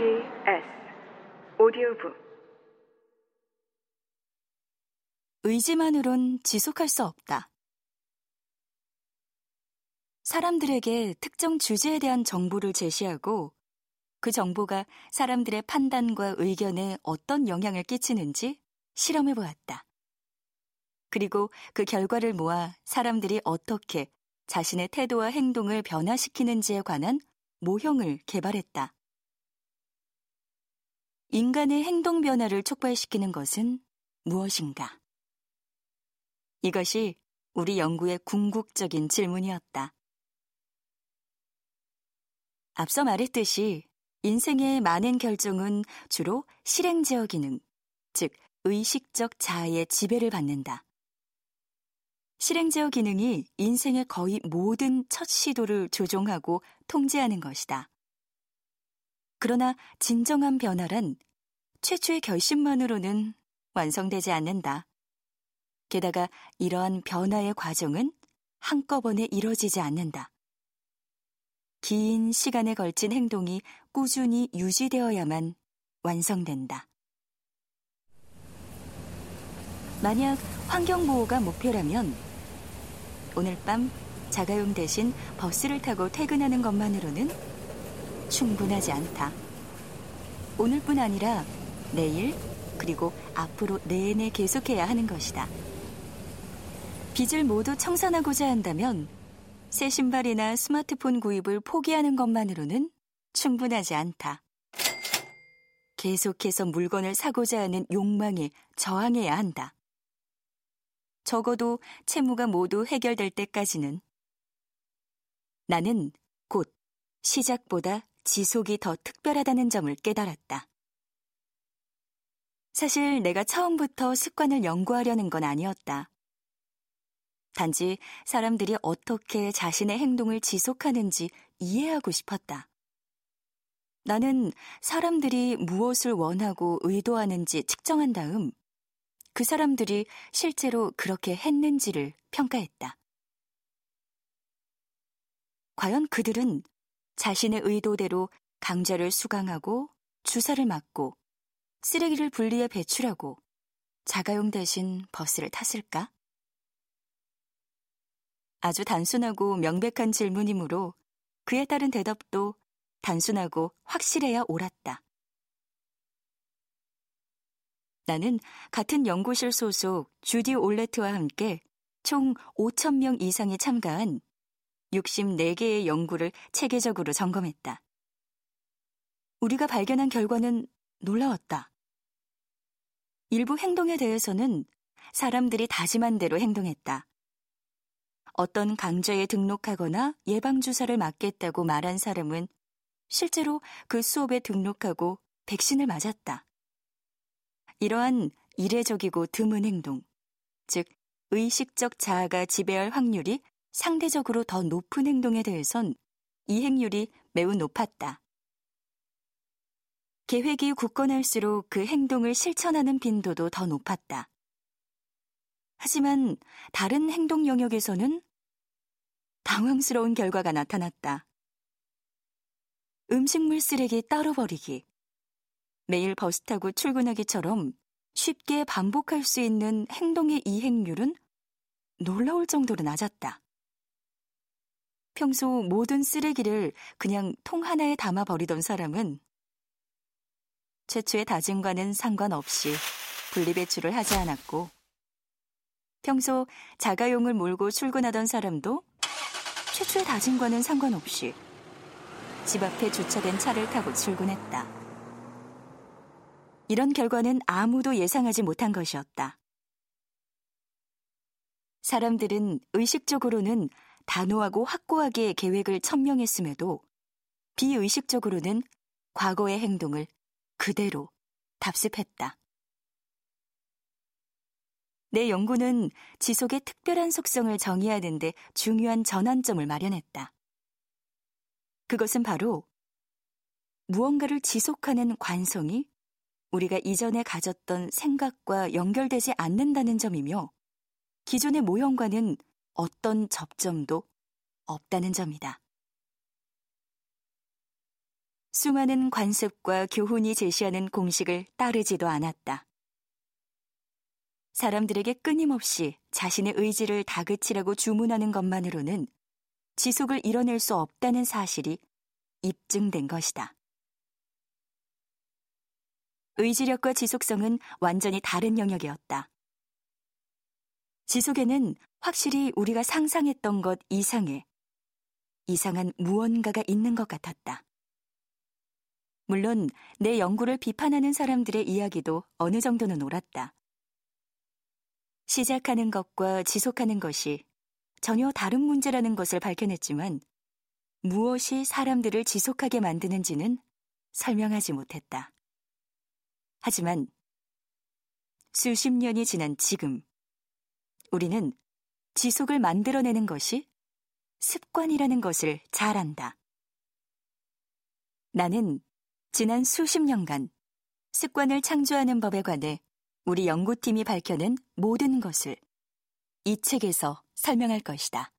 KBS 오디오북 의지만으론 지속할 수 없다. 사람들에게 특정 주제에 대한 정보를 제시하고 그 정보가 사람들의 판단과 의견에 어떤 영향을 끼치는지 실험해 보았다. 그리고 그 결과를 모아 사람들이 어떻게 자신의 태도와 행동을 변화시키는지에 관한 모형을 개발했다. 인간의 행동 변화를 촉발시키는 것은 무엇인가? 이것이 우리 연구의 궁극적인 질문이었다. 앞서 말했듯이 인생의 많은 결정은 주로 실행제어 기능, 즉 의식적 자아의 지배를 받는다. 실행제어 기능이 인생의 거의 모든 첫 시도를 조종하고 통제하는 것이다. 그러나 진정한 변화란 최초의 결심만으로는 완성되지 않는다. 게다가 이러한 변화의 과정은 한꺼번에 이뤄지지 않는다. 긴 시간에 걸친 행동이 꾸준히 유지되어야만 완성된다. 만약 환경보호가 목표라면 오늘 밤 자가용 대신 버스를 타고 퇴근하는 것만으로는 충분하지 않다. 오늘뿐 아니라 내일 그리고 앞으로 내내 계속해야 하는 것이다. 빚을 모두 청산하고자 한다면 새 신발이나 스마트폰 구입을 포기하는 것만으로는 충분하지 않다. 계속해서 물건을 사고자 하는 욕망에 저항해야 한다. 적어도 채무가 모두 해결될 때까지는 나는 곧 시작보다 지속이 더 특별하다는 점을 깨달았다. 사실 내가 처음부터 습관을 연구하려는 건 아니었다. 단지 사람들이 어떻게 자신의 행동을 지속하는지 이해하고 싶었다. 나는 사람들이 무엇을 원하고 의도하는지 측정한 다음 그 사람들이 실제로 그렇게 했는지를 평가했다. 과연 그들은 자신의 의도대로 강자를 수강하고 주사를 맞고 쓰레기를 분리해 배출하고 자가용 대신 버스를 탔을까? 아주 단순하고 명백한 질문이므로 그에 따른 대답도 단순하고 확실해야 옳았다. 나는 같은 연구실 소속 주디 올레트와 함께 총 5천 명 이상이 참가한 64개의 연구를 체계적으로 점검했다. 우리가 발견한 결과는 놀라웠다. 일부 행동에 대해서는 사람들이 다짐한 대로 행동했다. 어떤 강좌에 등록하거나 예방주사를 맞겠다고 말한 사람은 실제로 그 수업에 등록하고 백신을 맞았다. 이러한 이례적이고 드문 행동, 즉 의식적 자아가 지배할 확률이 상대적으로 더 높은 행동에 대해선 이행률이 매우 높았다. 계획이 굳건할수록 그 행동을 실천하는 빈도도 더 높았다. 하지만 다른 행동 영역에서는 당황스러운 결과가 나타났다. 음식물 쓰레기 따로 버리기, 매일 버스 타고 출근하기처럼 쉽게 반복할 수 있는 행동의 이행률은 놀라울 정도로 낮았다. 평소 모든 쓰레기를 그냥 통 하나에 담아 버리던 사람은 최초의 다짐과는 상관없이 분리배출을 하지 않았고 평소 자가용을 몰고 출근하던 사람도 최초의 다짐과는 상관없이 집 앞에 주차된 차를 타고 출근했다. 이런 결과는 아무도 예상하지 못한 것이었다. 사람들은 의식적으로는 단호하고 확고하게 계획을 천명했음에도 비의식적으로는 과거의 행동을 그대로 답습했다. 내 연구는 지속의 특별한 속성을 정의하는데 중요한 전환점을 마련했다. 그것은 바로 무언가를 지속하는 관성이 우리가 이전에 가졌던 생각과 연결되지 않는다는 점이며 기존의 모형과는 어떤 접점도 없다는 점이다. 수많은 관습과 교훈이 제시하는 공식을 따르지도 않았다. 사람들에게 끊임없이 자신의 의지를 다그치라고 주문하는 것만으로는 지속을 이뤄낼 수 없다는 사실이 입증된 것이다. 의지력과 지속성은 완전히 다른 영역이었다. 지속에는 확실히 우리가 상상했던 것 이상의 이상한 무언가가 있는 것 같았다. 물론 내 연구를 비판하는 사람들의 이야기도 어느 정도는 옳았다. 시작하는 것과 지속하는 것이 전혀 다른 문제라는 것을 밝혀냈지만 무엇이 사람들을 지속하게 만드는지는 설명하지 못했다. 하지만 수십 년이 지난 지금 우리는 지속을 만들어내는 것이 습관이라는 것을 잘 안다. 나는 지난 수십 년간 습관을 창조하는 법에 관해 우리 연구팀이 밝혀낸 모든 것을 이 책에서 설명할 것이다.